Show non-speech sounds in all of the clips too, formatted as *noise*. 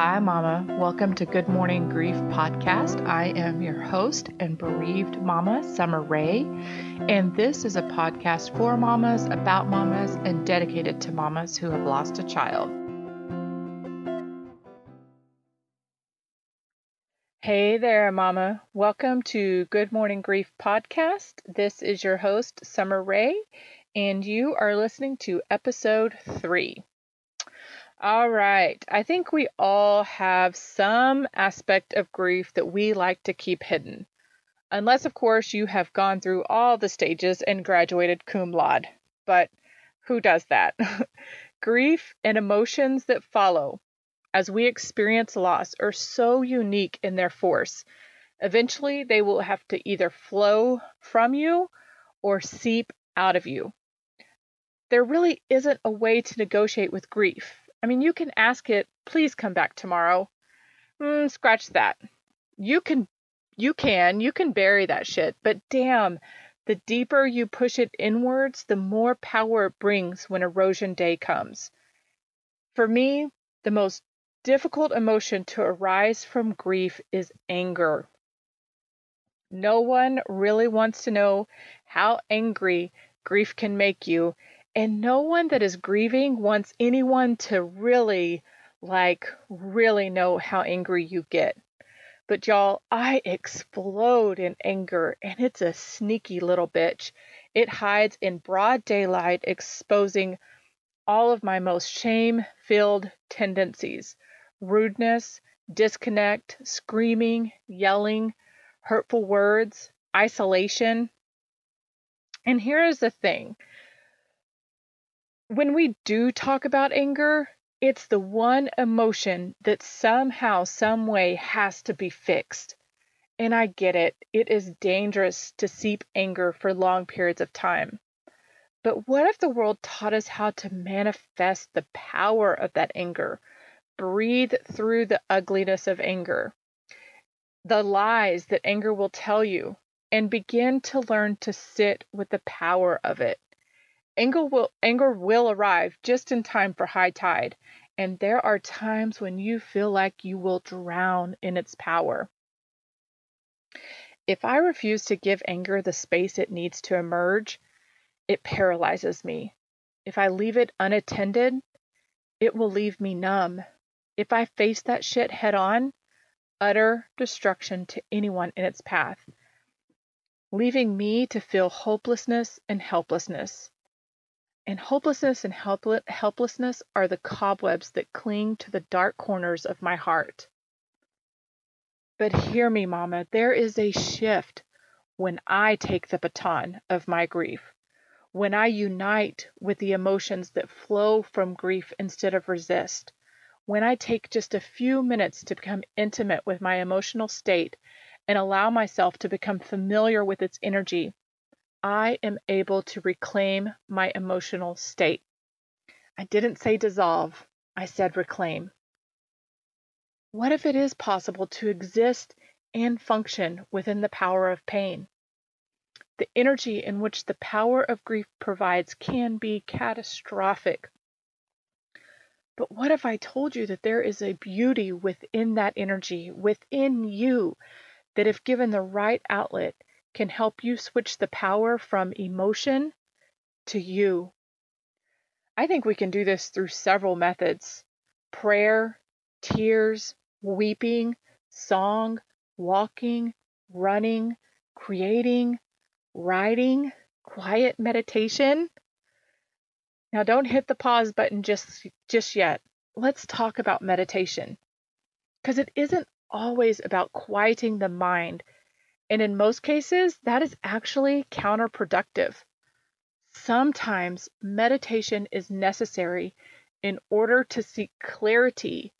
Hi, Mama. Welcome to Good Morning Grief podcast. I am your host and bereaved mama, Summer Ray, and this is a podcast for mamas, about mamas, and dedicated to mamas who have lost a child. Hey there, Mama. Welcome to Good Morning Grief podcast. This is your host, Summer Ray, and you are listening to episode three. All right. I think we all have some aspect of grief that we like to keep hidden. Unless, of course, you have gone through all the stages and graduated cum laude. But who does that? *laughs* grief and emotions that follow as we experience loss are so unique in their force. Eventually, they will have to either flow from you or seep out of you. There really isn't a way to negotiate with grief I mean, you can ask it, please come back tomorrow. Mm, scratch that. You can, you can, you can bury that shit, but damn, the deeper you push it inwards, the more power it brings when erosion day comes. For me, the most difficult emotion to arise from grief is anger. No one really wants to know how angry grief can make you, and no one that is grieving wants anyone to really, like, really know how angry you get. But y'all, I explode in anger, and it's a sneaky little bitch. It hides in broad daylight, exposing all of my most shame filled tendencies rudeness, disconnect, screaming, yelling, hurtful words, isolation. And here is the thing when we do talk about anger, it's the one emotion that somehow, some way has to be fixed. And I get it, it is dangerous to seep anger for long periods of time. But what if the world taught us how to manifest the power of that anger? Breathe through the ugliness of anger, the lies that anger will tell you, and begin to learn to sit with the power of it. Anger will, anger will arrive just in time for high tide, and there are times when you feel like you will drown in its power. If I refuse to give anger the space it needs to emerge, it paralyzes me. If I leave it unattended, it will leave me numb. If I face that shit head on, utter destruction to anyone in its path, leaving me to feel hopelessness and helplessness. And hopelessness and helplessness are the cobwebs that cling to the dark corners of my heart. But hear me, Mama, there is a shift when I take the baton of my grief, when I unite with the emotions that flow from grief instead of resist, when I take just a few minutes to become intimate with my emotional state and allow myself to become familiar with its energy I am able to reclaim my emotional state. I didn't say dissolve, I said reclaim. What if it is possible to exist and function within the power of pain? The energy in which the power of grief provides can be catastrophic. But what if I told you that there is a beauty within that energy, within you, that if given the right outlet, can help you switch the power from emotion to you. I think we can do this through several methods prayer, tears, weeping, song, walking, running, creating, writing, quiet meditation. Now don't hit the pause button just just yet. Let's talk about meditation. Cuz it isn't always about quieting the mind and in most cases, that is actually counterproductive. Sometimes meditation is necessary in order to seek clarity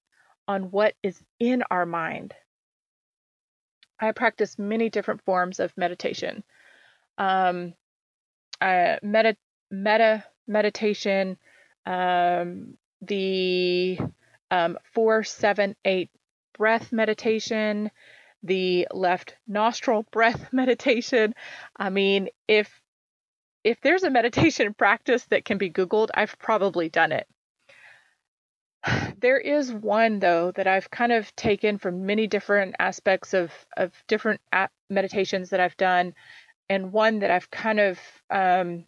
on what is in our mind. I practice many different forms of meditation. Um, uh, metta, metta meditation, um, the um, four, seven, eight breath meditation, the left nostril breath *laughs* meditation. I mean, if if there's a meditation *laughs* practice that can be googled, I've probably done it. *sighs* There is one though that I've kind of taken from many different aspects of of different meditations that I've done, and one that I've kind of um,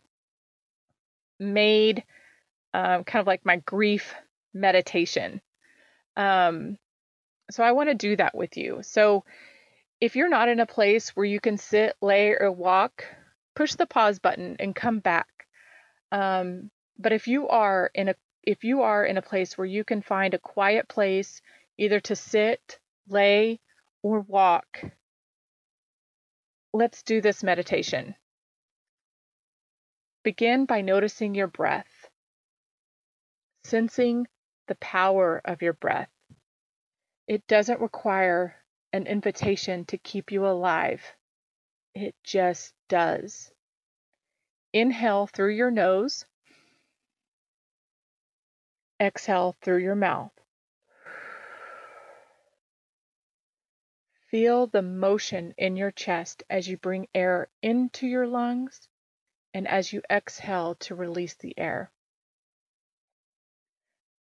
made um, kind of like my grief meditation. Um, so I want to do that with you. So if you're not in a place where you can sit, lay, or walk, push the pause button and come back. Um, but if you are in a if you are in a place where you can find a quiet place either to sit, lay, or walk, let's do this meditation. Begin by noticing your breath, sensing the power of your breath. It doesn't require an invitation to keep you alive, it just does. Inhale through your nose, exhale through your mouth. Feel the motion in your chest as you bring air into your lungs and as you exhale to release the air.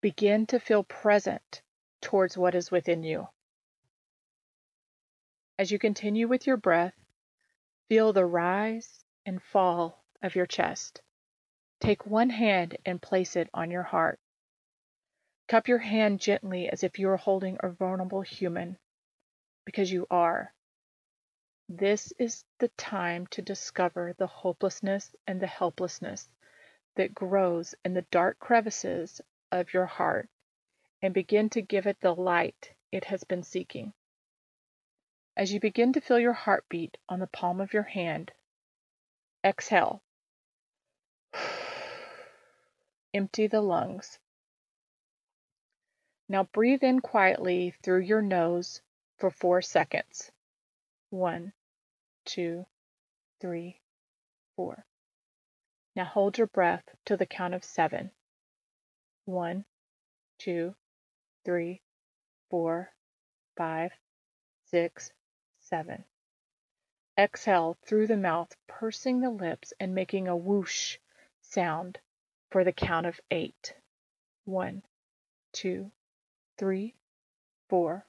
Begin to feel present towards what is within you. As you continue with your breath, feel the rise and fall of your chest. Take one hand and place it on your heart. Cup your hand gently as if you were holding a vulnerable human, because you are. This is the time to discover the hopelessness and the helplessness that grows in the dark crevices of your heart and begin to give it the light it has been seeking. As you begin to feel your heartbeat on the palm of your hand, exhale. *sighs* Empty the lungs. Now breathe in quietly through your nose for four seconds. One, two, three, four. Now hold your breath to the count of seven. One, two, three, four, five, six, seven. Exhale through the mouth, pursing the lips and making a whoosh sound for the count of eight. One, two, three, four,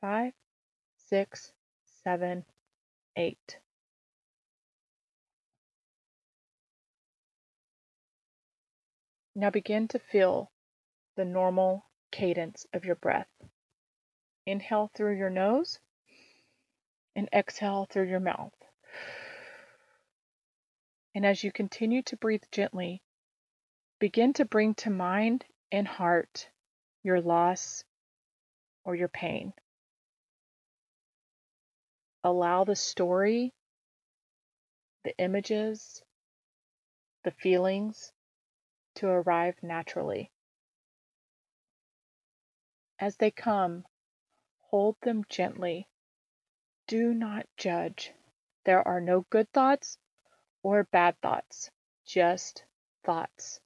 five, six, seven, eight. Now begin to feel the normal cadence of your breath. Inhale through your nose and exhale through your mouth. And as you continue to breathe gently, begin to bring to mind and heart your loss or your pain. Allow the story, the images, the feelings to arrive naturally. As they come, hold them gently. Do not judge. There are no good thoughts or bad thoughts, just thoughts.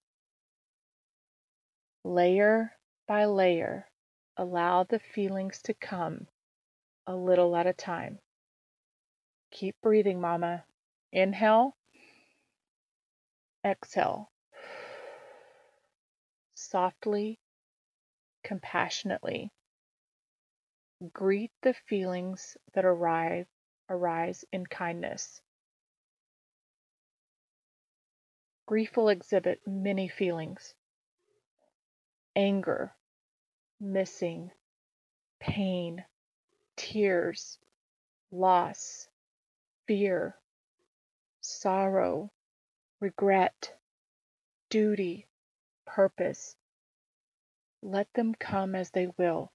Layer by layer, allow the feelings to come a little at a time. Keep breathing, Mama. Inhale, exhale. *sighs* Softly, compassionately. Greet the feelings that arrive, arise in kindness. Grief will exhibit many feelings anger, missing, pain, tears, loss, fear, sorrow, regret, duty, purpose. Let them come as they will.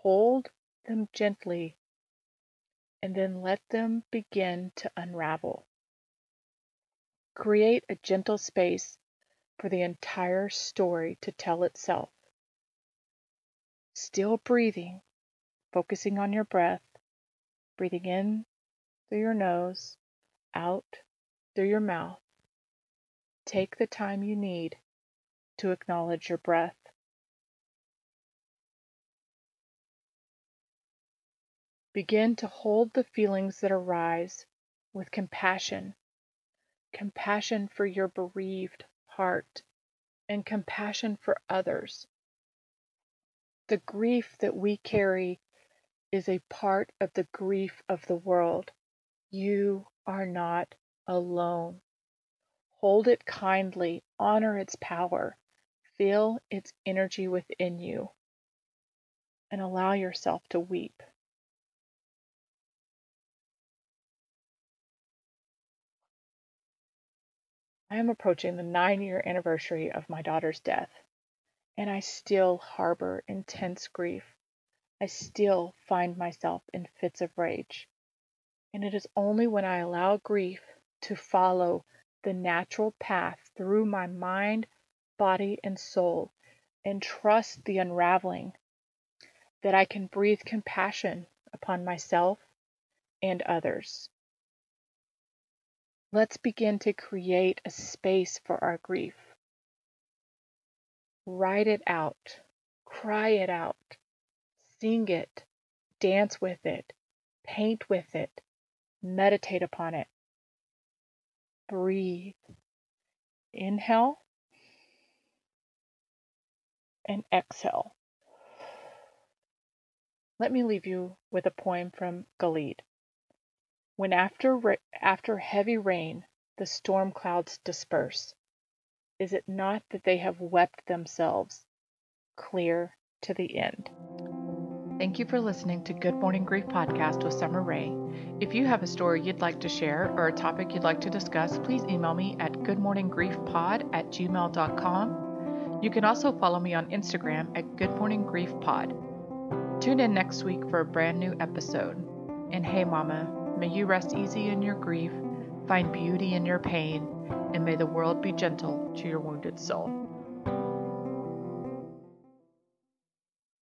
Hold them gently and then let them begin to unravel. Create a gentle space for the entire story to tell itself. Still breathing, focusing on your breath, breathing in through your nose, out through your mouth. Take the time you need to acknowledge your breath. Begin to hold the feelings that arise with compassion compassion for your bereaved heart, and compassion for others. The grief that we carry is a part of the grief of the world. You are not alone. Hold it kindly, honor its power, feel its energy within you, and allow yourself to weep. I am approaching the nine year anniversary of my daughter's death, and I still harbor intense grief. I still find myself in fits of rage. And it is only when I allow grief to follow the natural path through my mind, body, and soul and trust the unraveling that I can breathe compassion upon myself and others. Let's begin to create a space for our grief. Write it out, cry it out, sing it, dance with it, paint with it, meditate upon it. Breathe. Inhale and exhale. Let me leave you with a poem from Ghalib. When after, after heavy rain the storm clouds disperse, is it not that they have wept themselves clear to the end? Thank you for listening to Good Morning Grief Podcast with Summer Ray. If you have a story you'd like to share or a topic you'd like to discuss, please email me at goodmorninggriefpod at gmail.com. You can also follow me on Instagram at goodmorninggriefpod. Tune in next week for a brand new episode. And hey, Mama, May you rest easy in your grief, find beauty in your pain, and may the world be gentle to your wounded soul.